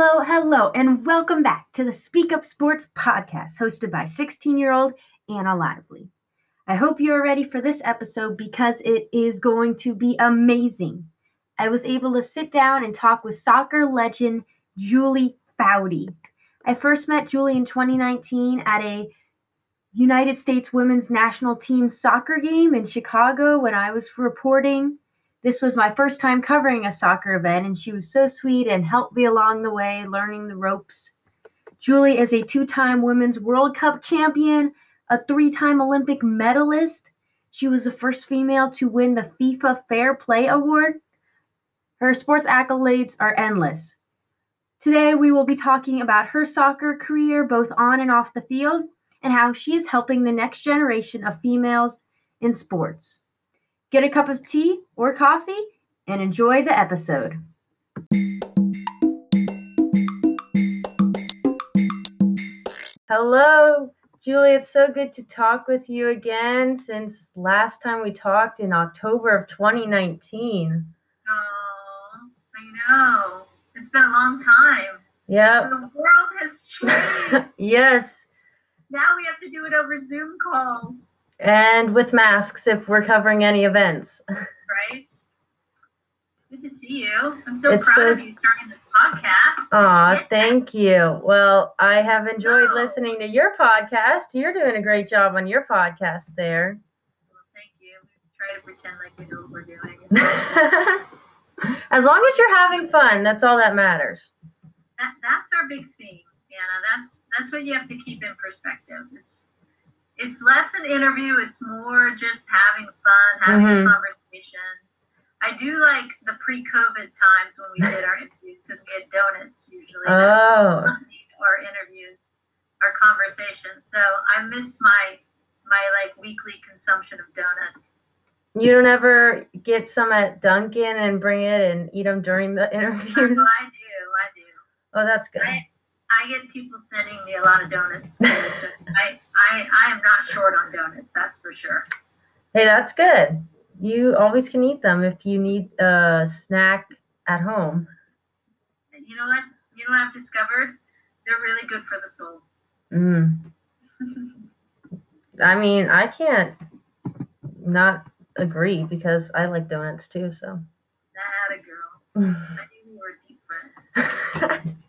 Hello, hello, and welcome back to the Speak Up Sports podcast hosted by 16 year old Anna Lively. I hope you are ready for this episode because it is going to be amazing. I was able to sit down and talk with soccer legend Julie Foudy. I first met Julie in 2019 at a United States women's national team soccer game in Chicago when I was reporting. This was my first time covering a soccer event, and she was so sweet and helped me along the way, learning the ropes. Julie is a two time Women's World Cup champion, a three time Olympic medalist. She was the first female to win the FIFA Fair Play Award. Her sports accolades are endless. Today, we will be talking about her soccer career, both on and off the field, and how she is helping the next generation of females in sports. Get a cup of tea or coffee and enjoy the episode. Hello, Julie. It's so good to talk with you again since last time we talked in October of 2019. Oh, I know. It's been a long time. Yep. The world has changed. yes. now we have to do it over Zoom calls, And with masks if we're covering any events. right? Good to see you. I'm so It's proud so- of you starting this podcast. Aw, thank you. Well, I have enjoyed Oh. listening to your podcast. You're doing a great job on your podcast there. Well, thank you. We try to pretend like we know what we're doing. as long as you're having fun, that's all that matters. that, that's our big theme, Anna. That's that's what you have to keep in perspective. It's it's less an interview. It's more just having fun, having Mhm. a conversation. I do like the pre-COVID times when we did our interviews because we had donuts usually. Oh, our interviews, our conversations. So I miss my my like weekly consumption of donuts. you don't ever get some at Dunkin' and bring it and eat them during the interviews? I do, I do. Oh, that's good. I, I get people sending me a lot of donuts. so I, I, I am not short on donuts, that's for sure. Hey, that's good. You always can eat them if you need a snack at home. And you know what? You know what I've discovered? They're really good for the soul. Mm. I mean, I can't not agree because I like donuts too. So, That a girl. I knew you were a deep friend.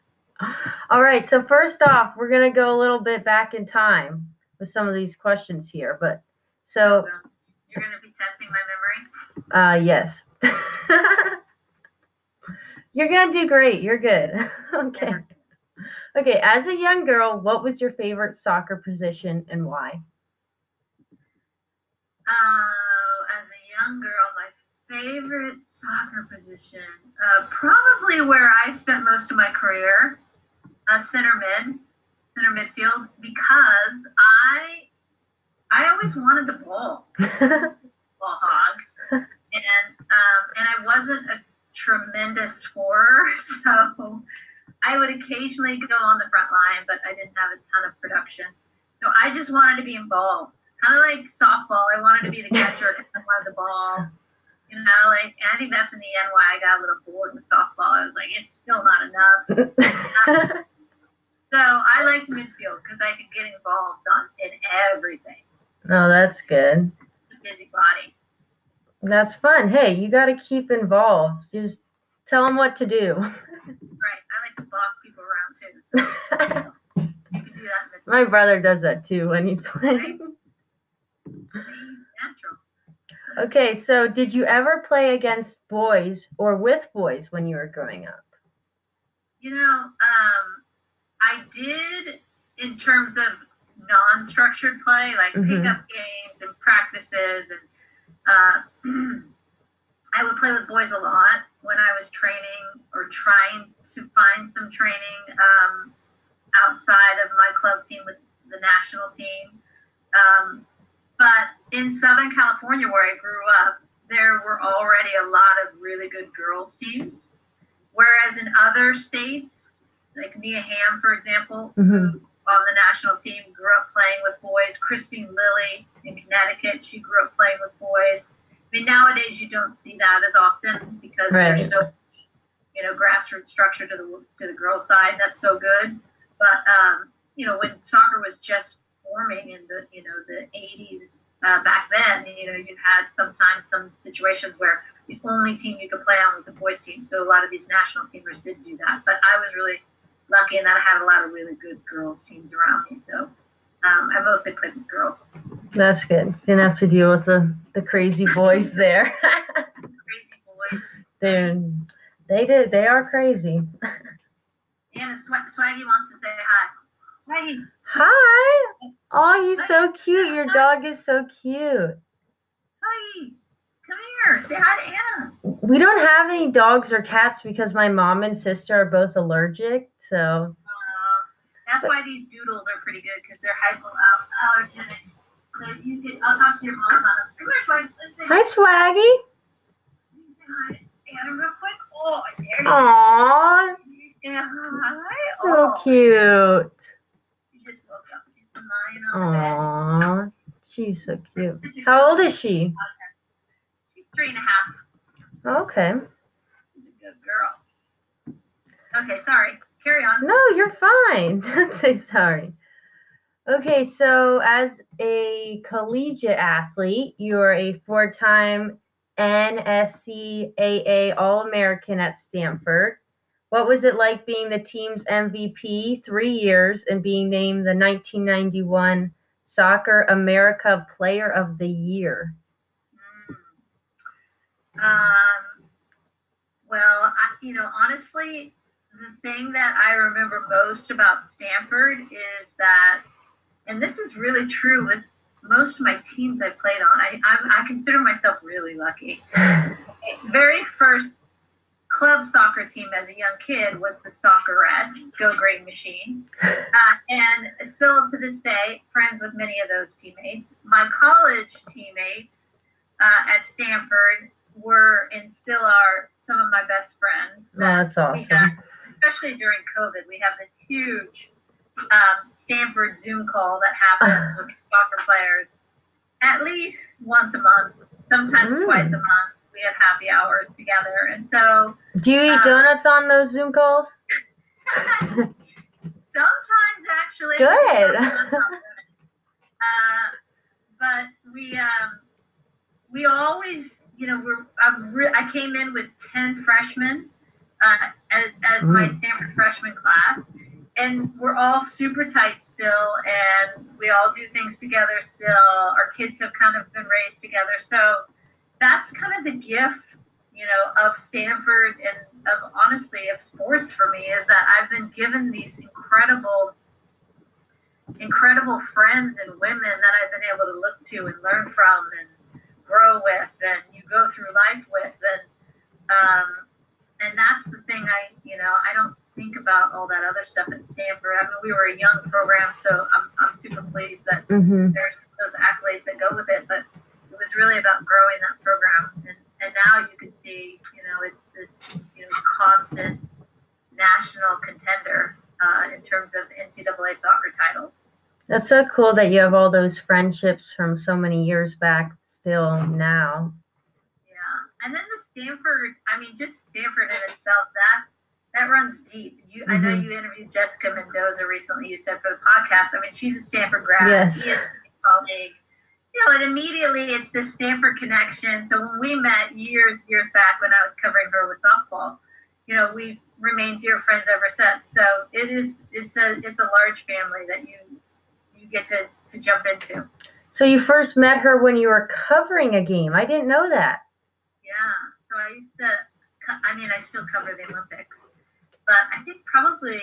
all right. So first off, we're gonna go a little bit back in time with some of these questions here. But so, you're gonna be testing my memory. uh, yes, you're gonna do great. You're good. okay. Okay. As a young girl, what was your favorite soccer position and why? Uh, as a young girl, my favorite soccer position, uh, probably where I spent most of my career, uh, center mid, center midfield, because I, I always wanted the ball, ball hog, and um, and I wasn't a tremendous scorer, so I would occasionally go on the front line, but I didn't have a ton of production. So I just wanted to be involved, kind of like softball. I wanted to be the catcher, I wanted the ball. You know, like and I think that's in the end why I got a little bored with softball. I was like, it's still not enough. So I like midfield because I can get involved on in everything. oh, that's good. The busy body. That's fun. Hey, you got to keep involved. Just tell them what to do. Right. I like to boss people around too. So you can do that My brother does that too when he's playing. natural. Okay, so did you ever play against boys or with boys when you were growing up? You know, um, I did in terms of non-structured play, like Mhm. pickup games and practices, and uh, I would play with boys a lot when I was training or trying to find some training um, outside of my club team with the national team. Um, but in Southern California, where I grew up, there were already a lot of really good girls teams. Whereas in other states, like Mia Hamm, for example, Mhm. who on the national team grew up playing with boys. Kristine Lilly in Connecticut, she grew up playing with boys. I mean, nowadays you don't see that as often because Right. there's so you know, grassroots structure to the to the girls' side. That's so good. But um, you know, when soccer was just forming in the you know the 80s uh, back then, you know, you had sometimes some situations where the only team you could play on was a boys' team. So a lot of these national teamers did do that. But I was really lucky in that I had a lot of really good girls teams around me. So um, I mostly played with girls. That's good. Didn't have to deal with the, the crazy boys there. Crazy boys. they they did. They are crazy. And Sw- Swaggy wants to say hi. Swaggy, Hi. Oh, he's so cute. Your dog is so cute. Swaggy, come here. Say hi to Anna. We don't have any dogs or cats because my mom and sister are both allergic. So Uh, that's why these doodles are pretty good because they're hypoallergenic. So you can, I'll talk to your mom about them. Come here, Swaggy. Hi, Swaggy. Hi real quick. Oh, there you go. Aw, hi. so oh, cute. She just woke up. She's lying on the bed. She's so cute. How old is she? She's three and a half. Okay. She's a good girl. Okay, sorry. Carry on. No, you're fine. Don't say sorry. Okay, so as a collegiate athlete, you're a four time NSCAA All American at Stanford. What was it like being the team's MVP three years and being named the 1991 Soccer America Player of the Year? Mm. Um, well, I, you know, honestly, the thing that I remember most about Stanford is that, and this is really true with most of my teams I played on. I, I, I consider myself really lucky. Very first club soccer team as a young kid was the Soccerettes, Go Great Machine. Uh, and still to this day, friends with many of those teammates. My college teammates uh, at Stanford were and still are some of my best friends. That's awesome. Especially during COVID, we have this huge um, Stanford Zoom call that happens with soccer players at least once a month, sometimes Mm. twice a month. We have happy hours together, and so Do you eat Uh, donuts on those Zoom calls? sometimes actually. Good. uh, but we um, we always, you know, we're I'm re- I came in with ten freshmen uh, as as my Mm. Stanford freshman class, and we're all super tight still, and we all do things together still. Our kids have kind of been raised together, so that's kind of the gift, you know, of Stanford and of honestly of sports for me is that I've been given these incredible, incredible friends and women that I've been able to look to and learn from and grow with, and you go through life with, and um, and that's the thing I, you know, I don't think about all that other stuff at Stanford. I mean, we were a young program, so I'm I'm super pleased that Mm-hmm. there's those accolades that go with it, but it was really about growing that program. And, and now you can see, you know, it's this, you know, constant national contender uh, in terms of NCAA soccer titles. That's so cool that you have all those friendships from so many years back still now. And then the Stanford, I mean, just Stanford in itself, that that runs deep. You, I know Mhm. you interviewed Jessica Mendoza recently. You said for the podcast. I mean, she's a Stanford grad. Yes. He is a colleague. You know, and immediately it's the Stanford connection. So when we met years, years back when I was covering her with softball, you know, we've remained dear friends ever since. So it is, it's a, it's a large family that you, you get to, to jump into. So you first met her when you were covering a game. I didn't know that. Yeah. So I used to, I mean, I still cover the Olympics, but I think probably,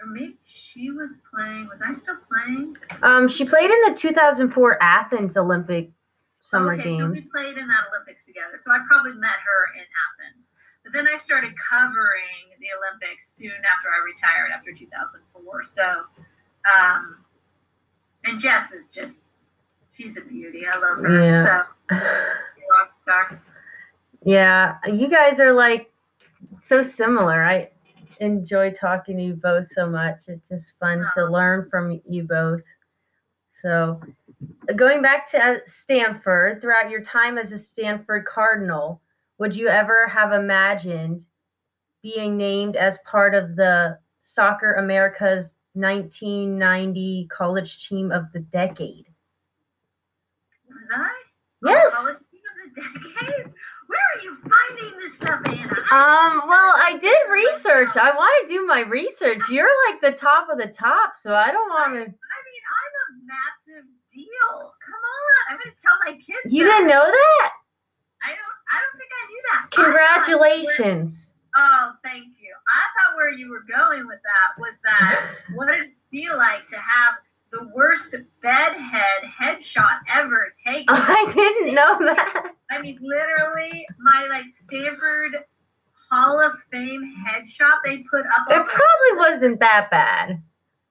or maybe she was playing. Was I still playing? Um, she played in the 2004 Athens Olympic Summer okay, so we played in that Olympics together. So I probably met her in Athens. But then I started covering the Olympics soon after I retired after 2004. So, um, and Jess is just, she's a beauty. I love her. Yeah. So, she's a rock star. yeah, you guys are like so similar. I enjoy talking to you both so much. It's just fun to learn from you both. So, going back to uh, Stanford, throughout your time as a Stanford Cardinal, would you ever have imagined being named as part of the Soccer America's 1990 College Team of the Decade? Was I? Yes. College team of the decade? Where are you finding this stuff, Anna? Um, well, I did research. I want to do my research. You're like the top of the top, so I don't want to. I mean, I'm a massive deal. Come on, I'm gonna tell my kids. You that. didn't know that? I don't. I don't think I knew that. I thought where- Congratulations. Oh, thank you. I thought where you were going with that was that what did it feel like to have the worst bedhead headshot ever taken? I didn't know that. I mean, literally, my like Stanford Hall of Fame headshot they put up. It probably wasn't that bad.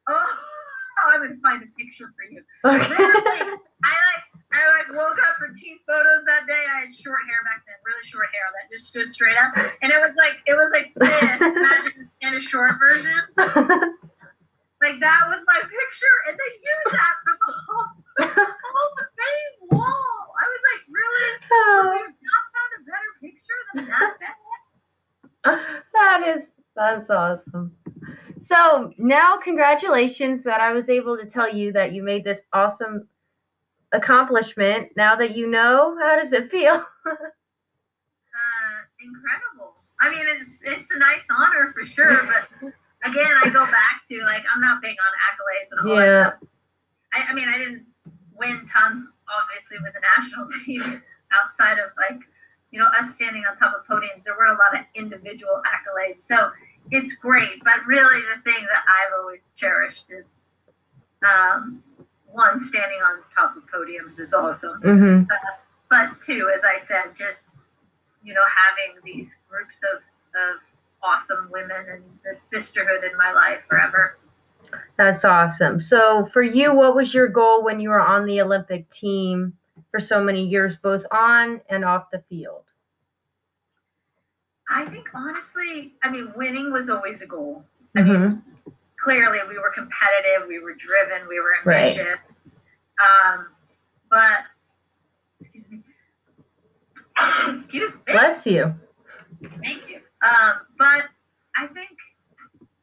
Oh, I'm gonna find a picture for you. Okay. Literally, I like I like woke up for team photos that day. I had short hair back then, really short hair that just stood straight up, and it was like it was like this magic in a short version. Like that was my picture, and they used that for the whole of Fame wall. I was like, really? We have not found a better picture than that. that is that's awesome. So now congratulations that I was able to tell you that you made this awesome accomplishment. Now that you know, how does it feel? Uh, incredible. I mean, it's it's a nice honor for sure, but again, I go back to like I'm not big on accolades and all Yeah. that. I, I mean, I didn't win tons, obviously, with the national team outside of like, you know, us standing on top of podiums. There were a lot of individual accolades, so it's great. But really, the thing that I've always cherished is, um, one, standing on top of podiums is awesome mm-hmm. but two, as I said, just you know, having these groups of, of awesome women and the sisterhood in my life forever. That's awesome. So for you, what was your goal when you were on the Olympic team for so many years, both on and off the field? I think honestly, I mean, winning was always a goal. I mean, Mm-hmm. clearly we were competitive, we were driven, we were Right. ambitious. Um, but excuse me. excuse me. Bless you. Thank you. Um, but I think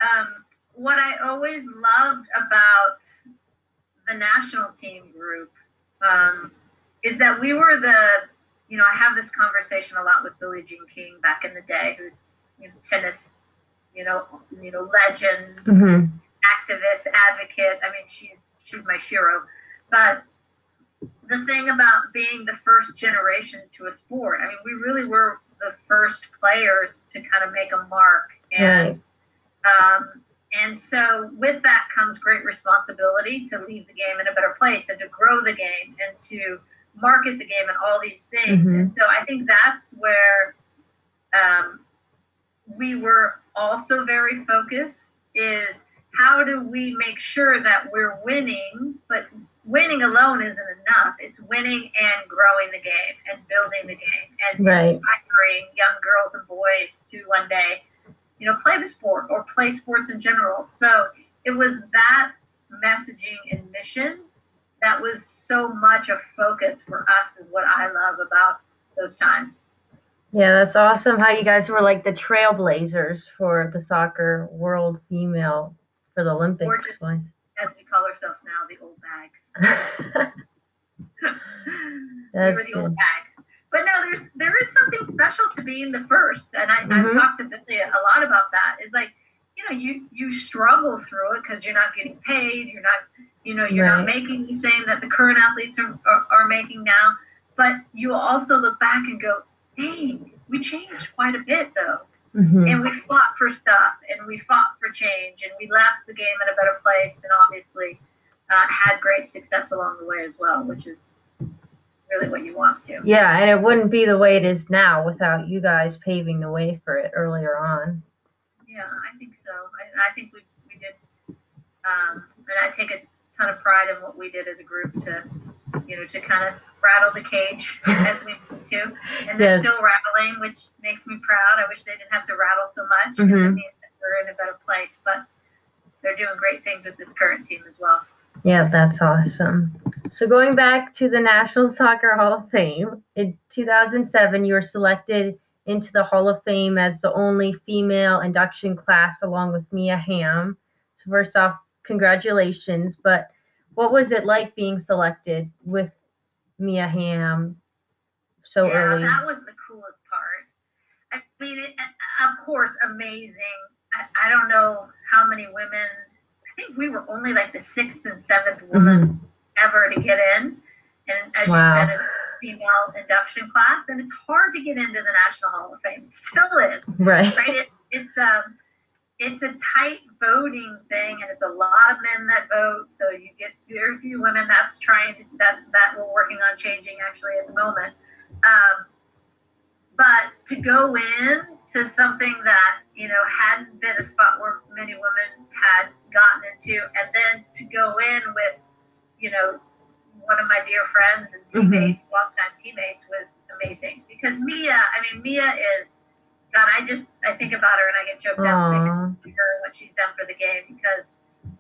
um, what I always loved about the national team group um, is that we were the, you know, I have this conversation a lot with Billie Jean King back in the day, who's you know, tennis, you know, you know, legend, Mm-hmm. activist, advocate. I mean, she's she's my hero. But the thing about being the first generation to a sport, I mean, we really were the first players to kind of make a mark, and um, and so with that comes great responsibility to leave the game in a better place and to grow the game and to market the game and all these things. Mhm. And so I think that's where um, we were also very focused is how do we make sure that we're winning, but winning alone isn't enough. It's winning and growing the game and building the game and Right. inspiring young girls and boys to one day, you know, play the sport or play sports in general. So it was that messaging and mission that was so much a focus for us is what I love about those times. Yeah, that's awesome how you guys were like the trailblazers for the soccer world female for the Olympics one. As we call ourselves now, the old bags. That's the old bag. But no, there's there is something special to being the first, and I, Mhm. I've talked to a lot about that. Is like, you know, you you struggle through it because you're not getting paid, you're not, you know, you're Right. not making the same that the current athletes are, are, are making now. But you also look back and go, dang, we changed quite a bit though, Mhm. and we fought for stuff, and we fought for change, and we left the game in a better place, and obviously uh, had great success along the way as well, which is really what you want to. Yeah, and it wouldn't be the way it is now without you guys paving the way for it earlier on. Yeah, I think so. I, I think we, we did, um, and I take a ton of pride in what we did as a group to, you know, to kind of rattle the cage as we need to. And they're Yes. still rattling, which makes me proud. I wish they didn't have to rattle so much. 'cause Mhm. It means that we're in a better place. But they're doing great things with this current team as well. Yeah, that's awesome. So going back to the National Soccer Hall of Fame, in 2007, you were selected into the Hall of Fame as the only female induction class along with Mia Hamm. So first off, congratulations. But what was it like being selected with Mia Hamm so yeah, early? that was the coolest part. I mean, it, of course, amazing. I, I don't know how many women. I think we were only like the sixth and seventh woman ever to get in, and as Wow. you said, it's a female induction class, and it's hard to get into the National Hall of Fame. It still is Right. right? It, it's um, it's a tight voting thing, and it's a lot of men that vote. So you get very few women. That's trying to, that that we're working on changing actually at the moment. Um, but to go in to something that you know hadn't been a spot where many women had gotten into, and then to go in with you know one of my dear friends and Mhm. teammates, longtime teammates, was amazing because Mia. I mean, Mia is God. I just I think about her and I get choked up thinking her and what she's done for the game because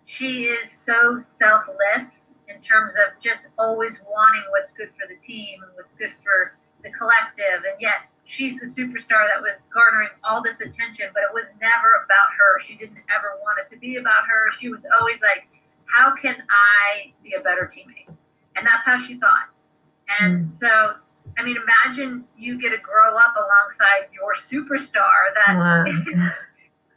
she is so selfless in terms of just always wanting what's good for the team and what's good for the collective, and yet she's the superstar that was garnering all this attention, but it was never about her. She didn't ever want it to be about her. She was always like, how can I be a better teammate? And that's how she thought. And so, I mean, imagine you get to grow up alongside your superstar that Wow.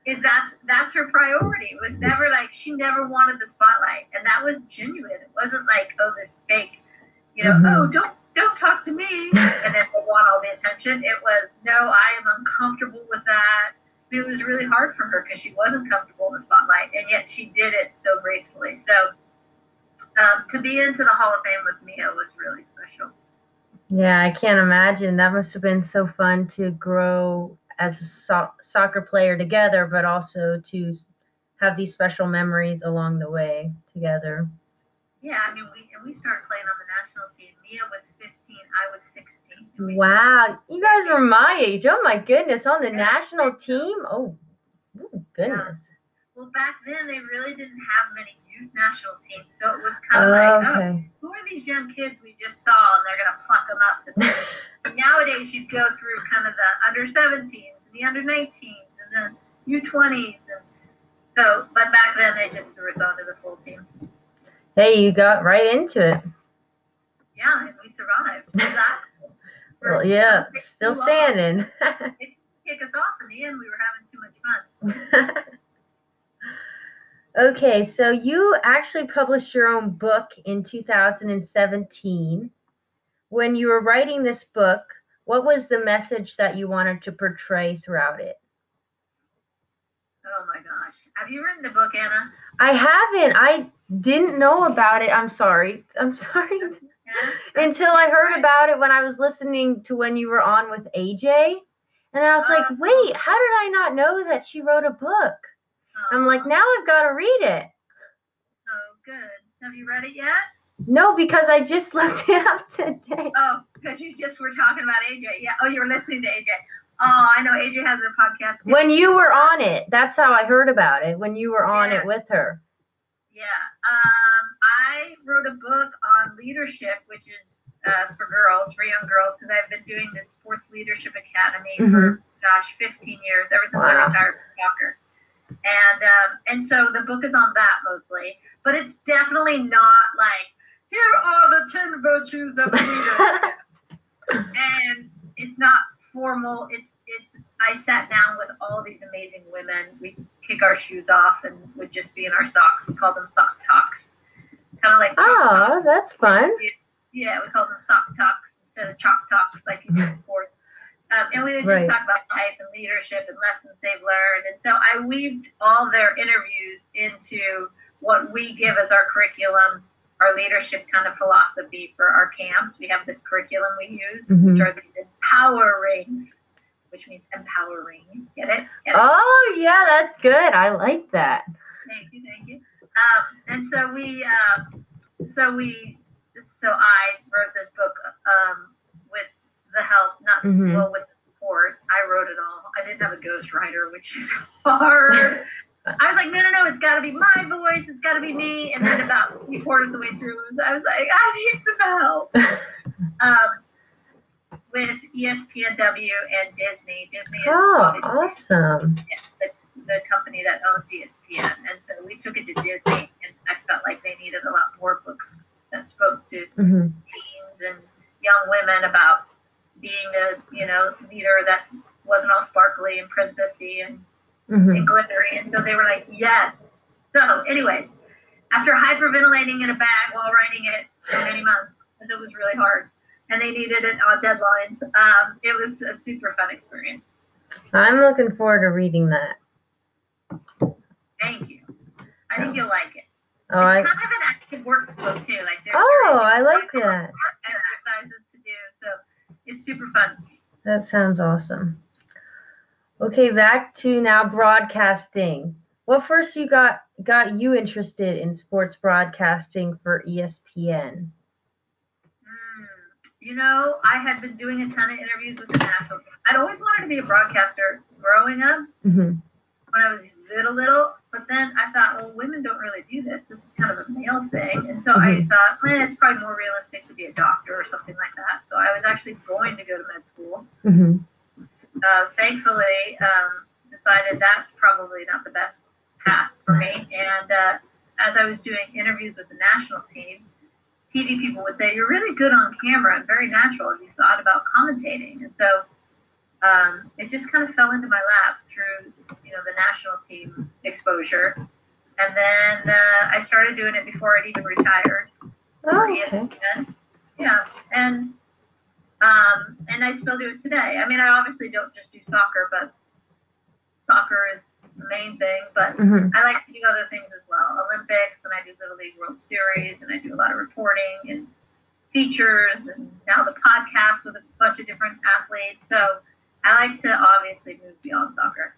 is that's that's her priority. It was never like she never wanted the spotlight, and that was genuine. It wasn't like oh this fake, you know, Mhm. oh don't don't talk to me, and then they want all the attention. It was no, I am uncomfortable with that. It was really hard for her because she wasn't comfortable in the spotlight, and yet she did it so gracefully. So um, to be into the Hall of Fame with Mia was really special. Yeah, I can't imagine. That must have been so fun to grow as a so- soccer player together, but also to have these special memories along the way together. Yeah, I mean, we and we started playing on the national team. Mia was 15, I was 16. Wow, you guys were my age. Oh my goodness, on the Yeah. national team. Oh, ooh, goodness. Well, back then they really didn't have many youth national teams, so it was kind of like, oh, oh who are these young kids we just saw, and they're gonna pluck them up. Nowadays, you go through kind of the under 17s, and the under 19s, and the U20s, and so. But back then, they just threw us onto the full team. Hey, you got right into it. Yeah, and we survived. So that's cool. Well, yeah, still standing. Kick us off in the end. We were having too much fun. okay, so you actually published your own book in 2017. When you were writing this book, what was the message that you wanted to portray throughout it? Oh my gosh, have you written the book, Anna? I haven't. I didn't know about it. I'm sorry. I'm sorry. Until I heard about it when I was listening to when you were on with AJ. And then I was like, Oh. wait, how did I not know that she wrote a book? I'm like, now I've got to read it. Oh, good. Have you read it yet? No, because I just looked it up today. Oh, because you just were talking about AJ. Yeah. Oh, you were listening to AJ. Oh, I know AJ has her podcast. too. When you were on it, that's how I heard about it. When you were on Yeah. it with her. Yeah. Um, I wrote a book on leadership, which is uh, for girls, for young girls, because I've been doing this Sports Leadership Academy for gosh, 15 years, ever since I Wow. retired from soccer. And um, and so the book is on that mostly, but it's definitely not like here are the 10 virtues of a leader. and it's not formal. It's it's. I sat down with all these amazing women. We kick our shoes off and would just be in our socks. We call them sock talks, kind of like. Oh, that's fun. Yeah, we call them sock talks instead of chalk talks like you do in sports. Um, and we would just Right. talk about life and leadership and lessons they've learned. And so I weaved all their interviews into what we give as our curriculum, our leadership kind of philosophy for our camps. We have this curriculum we use, Mhm. which are these empowering, which means empowering. Get it? Get it? Oh, yeah, that's good. I like that. Thank you, thank you. Um, and so we, um, so we, so I wrote this book um, with the help, not Mhm. well with the support. I wrote it all. I didn't have a ghostwriter, which is hard. I was like, no, no, no, it's got to be my voice. It's got to be me. And then about three quarters of the way through, I was like, I need some help. Um, with ESPNW and Disney. Disney is Oh, awesome. the, the company that owns ESPN, and so we took it to Disney, and I felt like they needed a lot more books that spoke to hmm teens and young women about being a you know leader that wasn't all sparkly and princessy and, hmm and glittery, and so they were like, yes. So, anyways, after hyperventilating in a bag while writing it for many months, because it was really hard, and they needed it on deadlines, um, it was a super fun experience. I'm looking forward to reading that. Thank you. I think you'll like it. Oh, I, kind of an active workbook too. Like there's oh, I like that. exercises to do, so it's super fun. That sounds awesome. Okay, back to now broadcasting. What first you got got you interested in sports broadcasting for ESPN? Mm. You know, I had been doing a ton of interviews with the national. I'd always wanted to be a broadcaster growing up hmm when I was little, little. Then I thought, well, women don't really do this. This is kind of a male thing. And so I Mhm. thought, eh, it's probably more realistic to be a doctor or something like that. So I was actually going to go to med school. hmm uh, thankfully um, decided that's probably not the best path for me. And uh, as I was doing interviews with the national team, TV people would say, "You're really good on camera and very natural. Have you thought about commentating?" And so um, it just kind of fell into my lap through you know the national team exposure. And then uh, I started doing it before I'd even retired Oh, okay. Yeah, and um, and I still do it today. I mean, I obviously don't just do soccer, but soccer is the main thing. But hmm I like to do other things as well. Olympics, and I do Little League World Series, and I do a lot of reporting and features, and now the podcast with a bunch of different athletes. So I like to obviously move beyond soccer.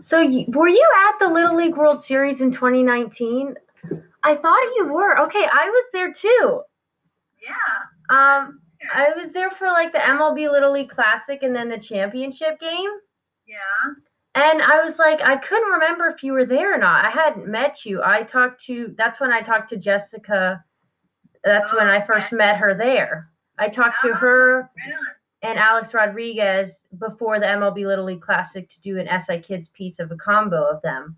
So you, were you at the Little League World Series in 2019? I thought you were. Okay, I was there too. Yeah. Um, I was there for like the MLB Little League Classic and then the championship game. Yeah. And I was like, I couldn't remember if you were there or not. I hadn't met you. I talked to, that's when I talked to Jessica. That's when I first met her there. I talked to Oh. her Right on. And Alex Rodriguez before the MLB Little League Classic to do an SI Kids piece of a combo of them.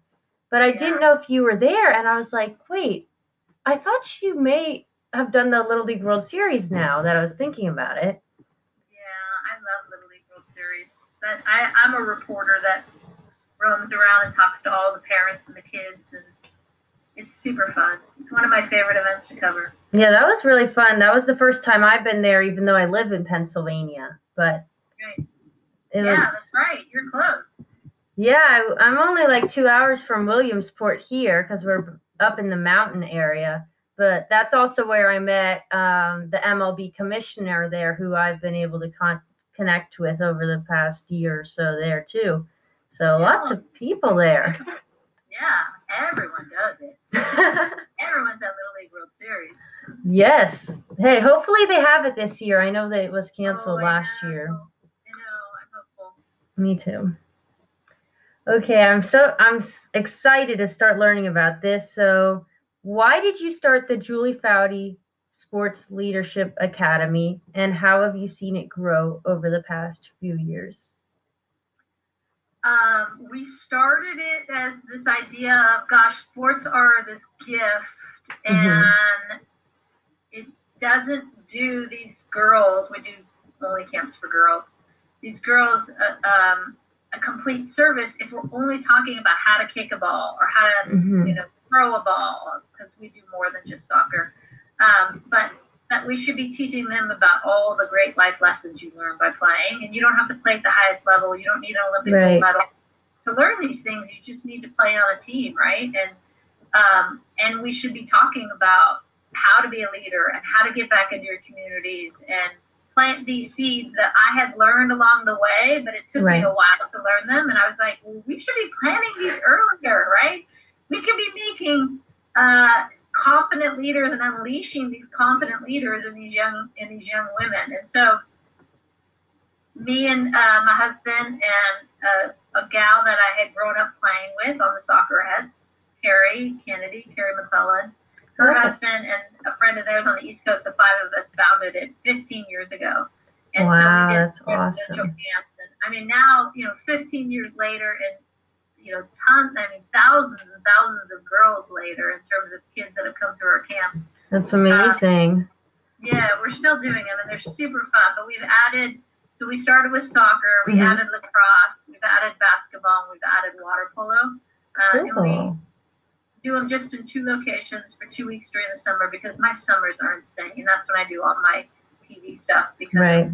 But I didn't know if you were there. And I was like, wait, I thought you may have done the Little League World Series now that I was thinking about it. Yeah, I love Little League World Series. But I, I'm a reporter that roams around and talks to all the parents and the kids, and it's super fun. It's one of my favorite events to cover. Yeah, that was really fun. That was the first time I've been there, even though I live in Pennsylvania. But Right. yeah, was, that's right. You're close. yeah, I, I'm only like two hours from Williamsport here because we're up in the mountain area. But that's also where I met um, the MLB commissioner there, who I've been able to con- connect with over the past year or so there too. So lots of people there. Yeah, everyone does it. Everyone's at Little League World Series. Yes. Hey, hopefully they have it this year. I know that it was canceled Oh, last know. year. I know. I'm hopeful. Me too. Okay, I'm so I'm excited to start learning about this. So, why did you start the Julie Foudy Sports Leadership Academy, and how have you seen it grow over the past few years? Um, we started it as this idea of, gosh, sports are this gift, and it doesn't do these girls. We do only camps for girls. These girls uh, um, a complete service if we're only talking about how to kick a ball or how to, Mhm. you know, throw a ball because we do more than just soccer. Um, but that we should be teaching them about all the great life lessons you learn by playing. And you don't have to play at the highest level. You don't need an Olympic Right. medal to learn these things. You just need to play on a team, right? And um, and we should be talking about how to be a leader and how to get back into your communities and plant these seeds that I had learned along the way, but it took Right. me a while to learn them. And I was like, well, we should be planting these earlier, right? We could be making uh, confident leaders and unleashing these confident leaders in these young in these young women. And so, me and uh, my husband and uh, a gal that I had grown up playing with on the soccer heads, Carrie Kennedy, Carrie McClellan, her Okay. husband and a friend of theirs on the East Coast, the five of us founded it 15 years ago. And wow, so that's awesome. camps. And, I mean, now you know, 15 years later, and you know, tons. I mean, thousands and thousands of girls later in terms of kids that have come through our camp. That's amazing. Yeah, we're still doing them, and they're super fun. But we've added. So we started with soccer. We Mhm. added lacrosse. We've added basketball. And we've added water polo. Uh, cool. Do them just in two locations for two weeks during the summer because my summers are insane. And that's when I do all my TV stuff because Right.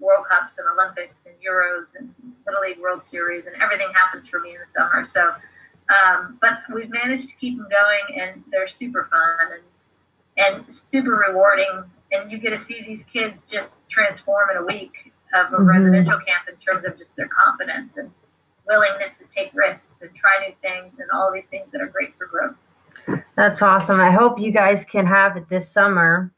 World Cups and Olympics and Euros and Little League World Series and everything happens for me in the summer. So, um, but we've managed to keep them going and they're super fun and and super rewarding. And you get to see these kids just transform in a week of a Mhm. residential camp in terms of just their confidence and willingness to take risks and try new things and all these things that are great for growth. That's awesome. I hope you guys can have it this summer.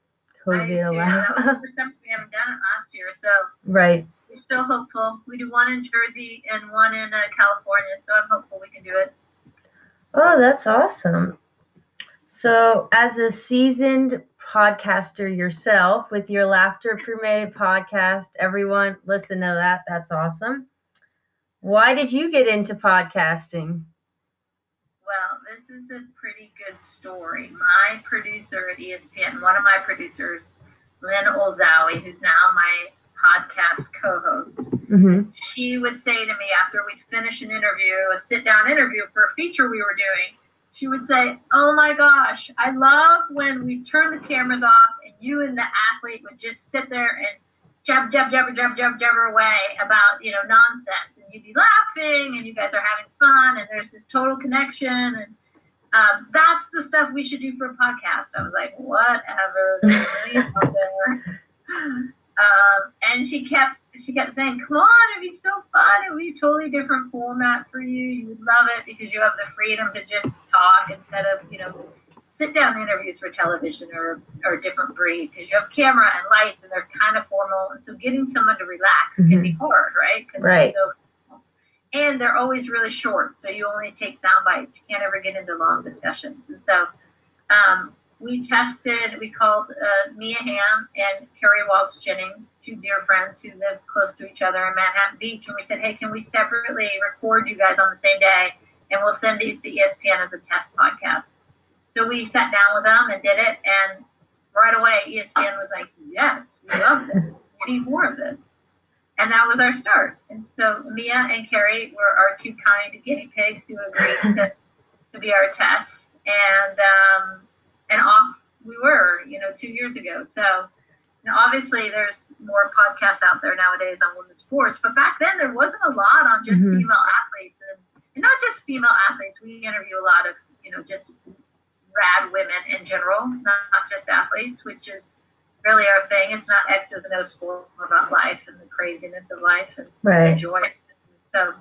I do COVID was allowed. the first we haven't done it last year, so right. we're still hopeful. We do one in Jersey and one in uh, California, so I'm hopeful we can do it. Oh, that's awesome. So, as a seasoned podcaster yourself with your Laughter Crewmate podcast, everyone listen to that. That's awesome. Why did you get into podcasting? Well, this is a pretty good story. My producer at ESPN, one of my producers, Lynn Olzawi, who's now my podcast co-host, Mm-hmm. she would say to me after we'd finish an interview, a sit-down interview for a feature we were doing, she would say, "Oh my gosh, I love when we turn the cameras off and you and the athlete would just sit there and jab, jab, jabber, jab, jab, jabber away about you know nonsense, you'd be laughing and you guys are having fun and there's this total connection and." Um, that's the stuff we should do for a podcast. I was like, whatever. There's out there. Um, and she kept she kept saying, "Come on, it'd be so fun. It would be a totally different format for you. You would love it because you have the freedom to just talk instead of you know sit down interviews for television or or a different breed because you have camera and lights and they're kind of formal. And so getting someone to relax can be hard, right? Right. so. And they're always really short, so you only take sound bites. You can't ever get into long discussions. And so um, we tested, we called uh, Mia Hamm and Kerri Walsh Jennings, two dear friends who live close to each other in Manhattan Beach. And we said, hey, can we separately record you guys on the same day? And we'll send these to ESPN as a test podcast. So we sat down with them and did it. And right away, ESPN was like, yes, we love this. We need more of this. And that was our start. And so Mia and Carrie were our two kind guinea pigs who agreed to, to be our tests. And um, and off we were, you know, two years ago. So now obviously there's more podcasts out there nowadays on women's sports, but back then there wasn't a lot on just Mhm. female athletes and, and not just female athletes. We interview a lot of, you know, just rad women in general, not, not just athletes, which is really our thing. It's not X's and O's more about life and the craziness of life and Right. enjoy it. So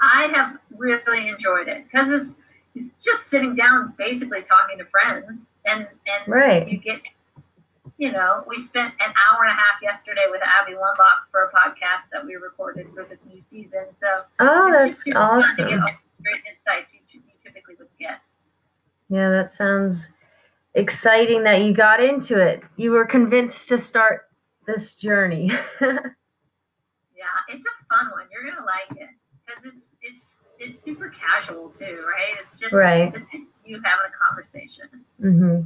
I have really enjoyed it because it's it's just sitting down, basically talking to friends, and and Right. you get, you know, we spent an hour and a half yesterday with Abby Wambach for a podcast that we recorded for this new season. So Oh, that's just to get awesome. all the great insights you, you typically wouldn't get. Yeah, that sounds exciting that you got into it. You were convinced to start this journey. Yeah, it's a fun one. You're gonna like it because it's it's it's super casual too, right? It's just Right. it's just you having a conversation. Mm-hmm.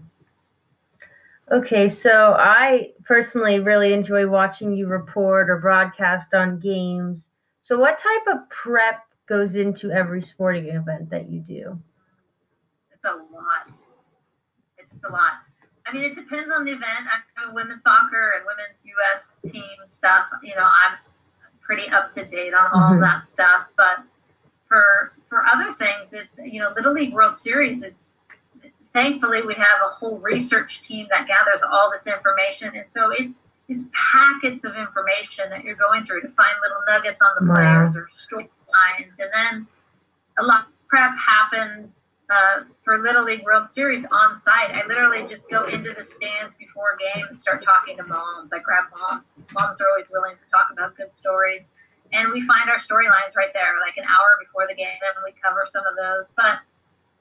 Okay, so I personally really enjoy watching you report or broadcast on games. So, what type of prep goes into every sporting event that you do? It's a lot. A lot. I mean, it depends on the event. I know women's soccer and women's U.S. team stuff. You know, I'm pretty up to date on all Mhm. that stuff. But for for other things, it's you know, Little League World Series. It's thankfully we have a whole research team that gathers all this information, and so it's it's packets of information that you're going through to find little nuggets on the Wow. players or storylines, and then a lot of prep happens uh, for Little League World Series on site. I literally just go into the stands before games, start talking to moms. I grab moms. Moms are always willing to talk about good stories. And we find our storylines right there, like an hour before the game, and we cover some of those. But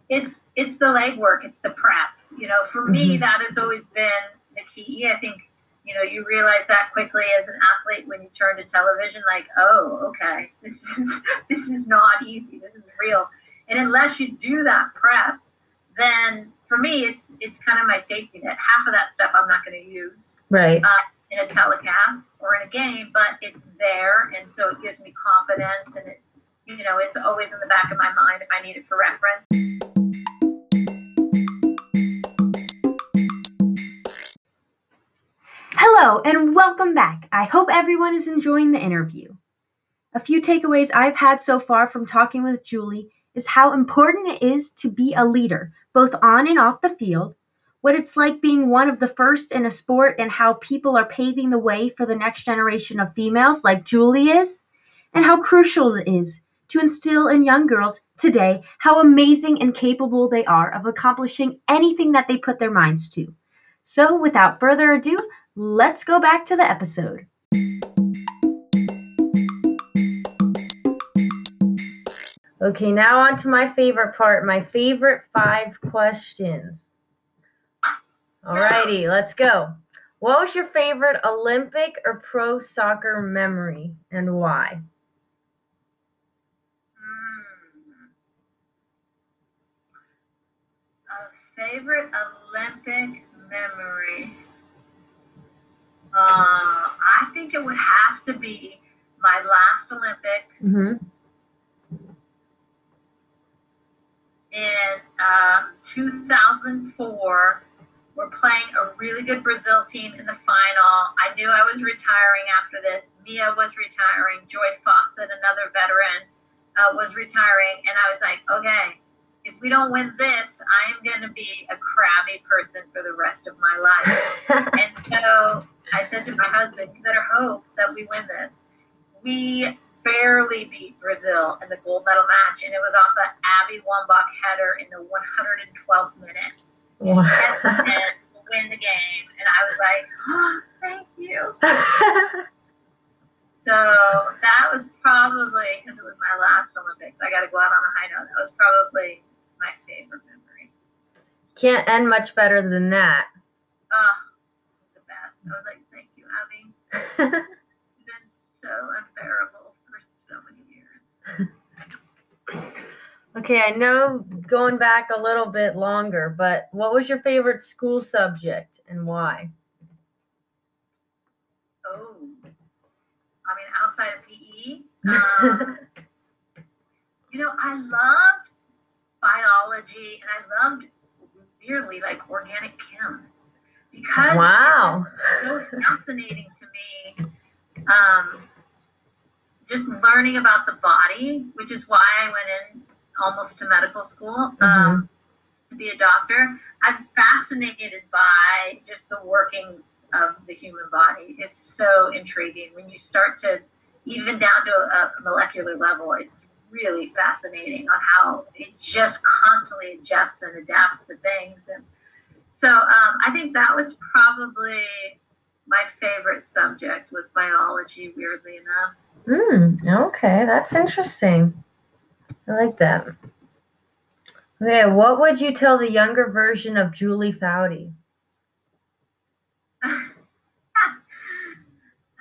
it's it's the legwork, it's the prep. You know, for me, Mhm. that has always been the key. I think you know, you realize that quickly as an athlete when you turn to television, like, oh, okay, this is this is not easy. This is real. And unless you do that prep, then for me, it's it's kind of my safety net. Half of that stuff I'm not going to use Right. uh, in a telecast or in a game, but it's there, and so it gives me confidence, and it, you know, it's always in the back of my mind if I need it for reference. Hello and welcome back. I hope everyone is enjoying the interview. A few takeaways I've had so far from talking with Julie is how important it is to be a leader, both on and off the field, what it's like being one of the first in a sport, and how people are paving the way for the next generation of females like Julie is, and how crucial it is to instill in young girls today how amazing and capable they are of accomplishing anything that they put their minds to. So, without further ado, let's go back to the episode. Okay, now on to my favorite part, my favorite five questions. Alrighty, let's go. What was your favorite Olympic or pro soccer memory and why? Hmm. A favorite Olympic memory. Uh, I think it would have to be my last Olympic. Mm-hmm. In um, 2004. We're playing a really good Brazil team in the final. I knew I was retiring after this. Mia was retiring. Joy Fawcett, another veteran, uh, was retiring. And I was like, okay, if we don't win this, I am going to be a crabby person for the rest of my life. and so I said to my husband, you better hope that we win this. We barely beat Brazil in the gold medal match, and it was off an Abby Wambach header in the 112th minute. Wow. And win the game. And I was like, oh, thank you. So that was probably, because it was my last Olympics, I got to go out on a high note. That was probably my favorite memory. Can't end much better than that. Oh, the best. I was like, thank you, Abby. You've been so unbearable for so many years. Okay, I know going back a little bit longer, but what was your favorite school subject and why? Oh, I mean, outside of PE, um, you know, I loved biology and I loved weirdly like organic chem because wow. so fascinating to me. Um, just learning about the body, which is why I went in almost to medical school um, to be a doctor. I'm fascinated by just the workings of the human body. It's so intriguing when you start to, even down to a, molecular level, it's really fascinating on how it just constantly adjusts and adapts to things. And so um, I think that was probably my favorite subject was biology, weirdly enough. Hmm. Okay, that's interesting. I like that. Okay, what would you tell the younger version of Julie Foudy?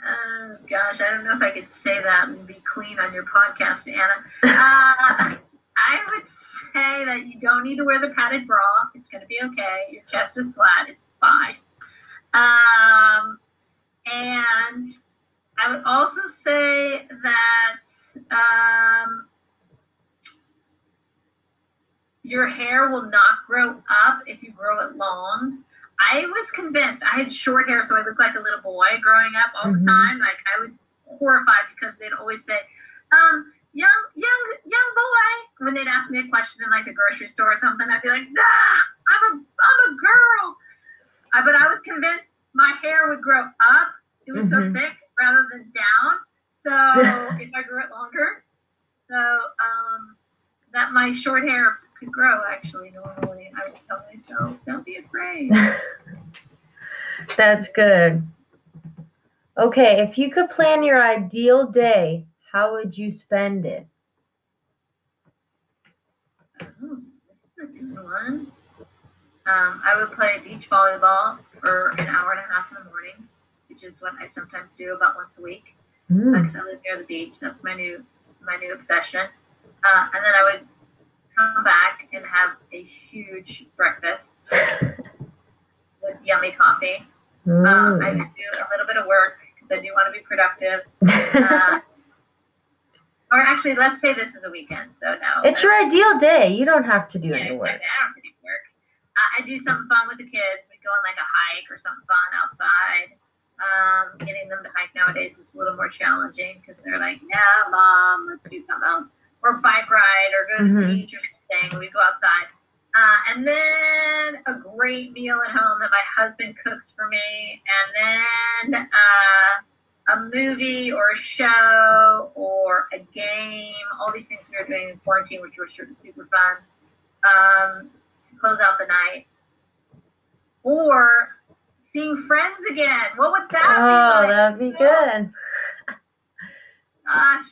Oh gosh, I don't know if I could say that and be clean on your podcast, Anna. Uh, I would say that you don't need to wear the padded bra. It's going to be okay. Your chest is flat. It's fine. Um, and I would also say that um, your hair will not grow up if you grow it long. I was convinced I had short hair, so I looked like a little boy growing up all Mhm. the time. Like I was horrified because they'd always say, um, "Young, young, young boy." When they'd ask me a question in like a grocery store or something, I'd be like, "Nah, I'm a, I'm a girl." Uh, but I was convinced my hair would grow up. It was Mhm. so thick rather than down. So if I grew it longer, so um, that my short hair could grow actually normally. I would tell myself, don't be afraid. That's good. Okay, if you could plan your ideal day, how would you spend it? Oh, this is a good one. Um, I would play beach volleyball for an hour and a half in the morning. Which is what I sometimes do about once a week Mm. because I live near the beach. That's my new my new obsession. Uh, and then I would come back and have a huge breakfast with yummy coffee. Um, I Mm. do a little bit of work because I do want to be productive. Uh, or actually, let's say this is a weekend. So no. it's your ideal day. You don't have to do Yeah, any work. I don't do work. Uh, I do something fun with the kids. We go on like a hike or something fun outside. Um, getting them to hike nowadays is a little more challenging because they're like, "No, mom, let's do something else." Or bike ride or go to the Mhm. beach or something. We go outside. Uh, and then a great meal at home that my husband cooks for me, and then uh, a movie or a show or a game. All these things we were doing in quarantine, which were super fun. Um, close out the night, or seeing friends again. What would that Oh, be like? Oh, that'd be good. Gosh.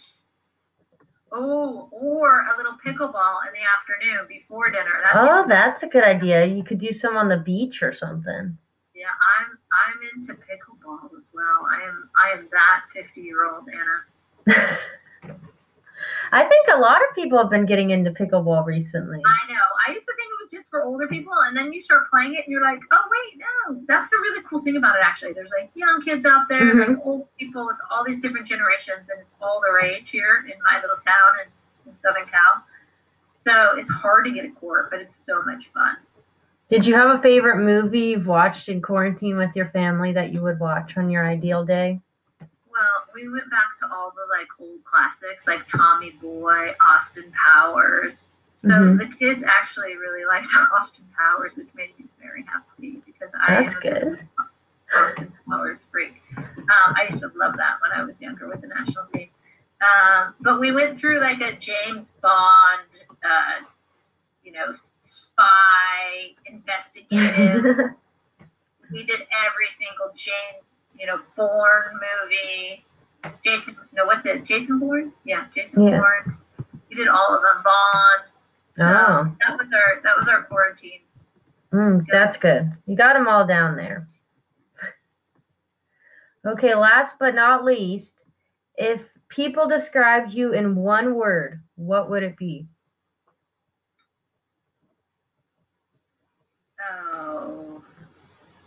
Oh, or a little pickleball in the afternoon before dinner. That's Oh, that's a good idea. You could do some on the beach or something. Yeah, I'm I'm into pickleball as well. I am I am that fifty year old Anna. I think a lot of people have been getting into pickleball recently. I know. I used to think it was just for older people, and then you start playing it, and you're like, oh wait, no. That's the really cool thing about it. Actually, there's like young kids out there, Mhm. there's old people. It's all these different generations, and it's all the rage here in my little town in, in Southern Cal. So it's hard to get a court, but it's so much fun. Did you have a favorite movie you've watched in quarantine with your family that you would watch on your ideal day? We went back to all the like old classics like Tommy Boy, Austin Powers. So Mhm. the kids actually really liked Austin Powers, which made me very happy because I That's am good. Austin Powers freak. Um, I used to love that when I was younger with the national team. Um, but we went through like a James Bond, uh, you know, spy investigative we did every single James, you know, Bourne movie. Jason, no, what's it? Jason Bourne? Yeah, Jason Yeah. Bourne. We did all of them. Bond. oh, That was our that was our quarantine. mm, that's good. You got them all down there. Okay, last but not least, if people described you in one word, what would it be? Oh,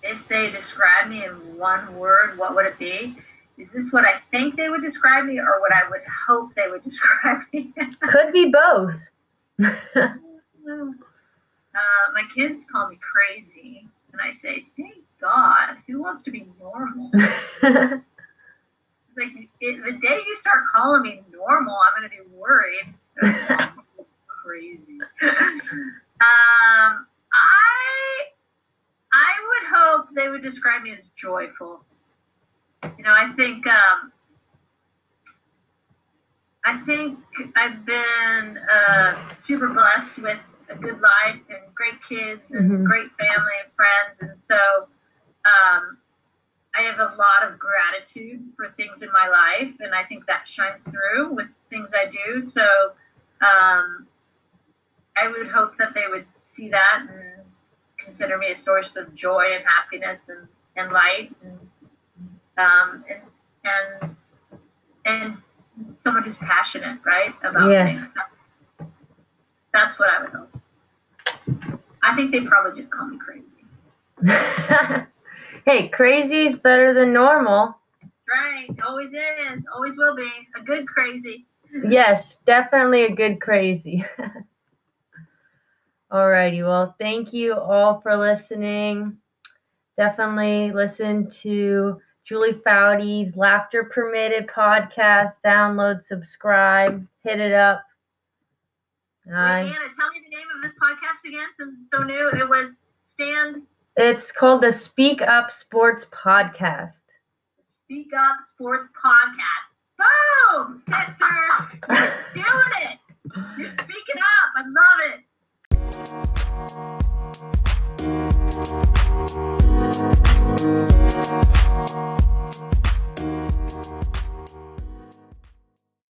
if they describe me in one word, what would it be? Is this what I think they would describe me, or what I would hope they would describe me? Could be both. Uh, my kids call me crazy, and I say, "Thank God, who wants to be normal?" Like it, the day you start calling me normal, I'm gonna be worried. Crazy. um, I I would hope they would describe me as joyful. You know, I think um, I think I've been uh, super blessed with a good life and great kids and Mhm. great family and friends, and so um, I have a lot of gratitude for things in my life, and I think that shines through with things I do. So um, I would hope that they would see that and consider me a source of joy and happiness and, and light, and, um, and and and someone who's passionate, right, about Yes. things. So that's what I would hope. I think they probably just call me crazy. hey, crazy's better than normal. Right, always is, always will be. A good crazy. Yes, definitely a good crazy. Alrighty, well, thank you all for listening. Definitely listen to Julie Foudy's Laughter Permitted podcast. Download, subscribe, hit it up. Hi. Anna, tell me the name of this podcast again since it's so new. It was Stand. It's called the Speak Up Sports Podcast. Speak Up Sports Podcast. Boom, sister. You're doing it. You're speaking up. I love it.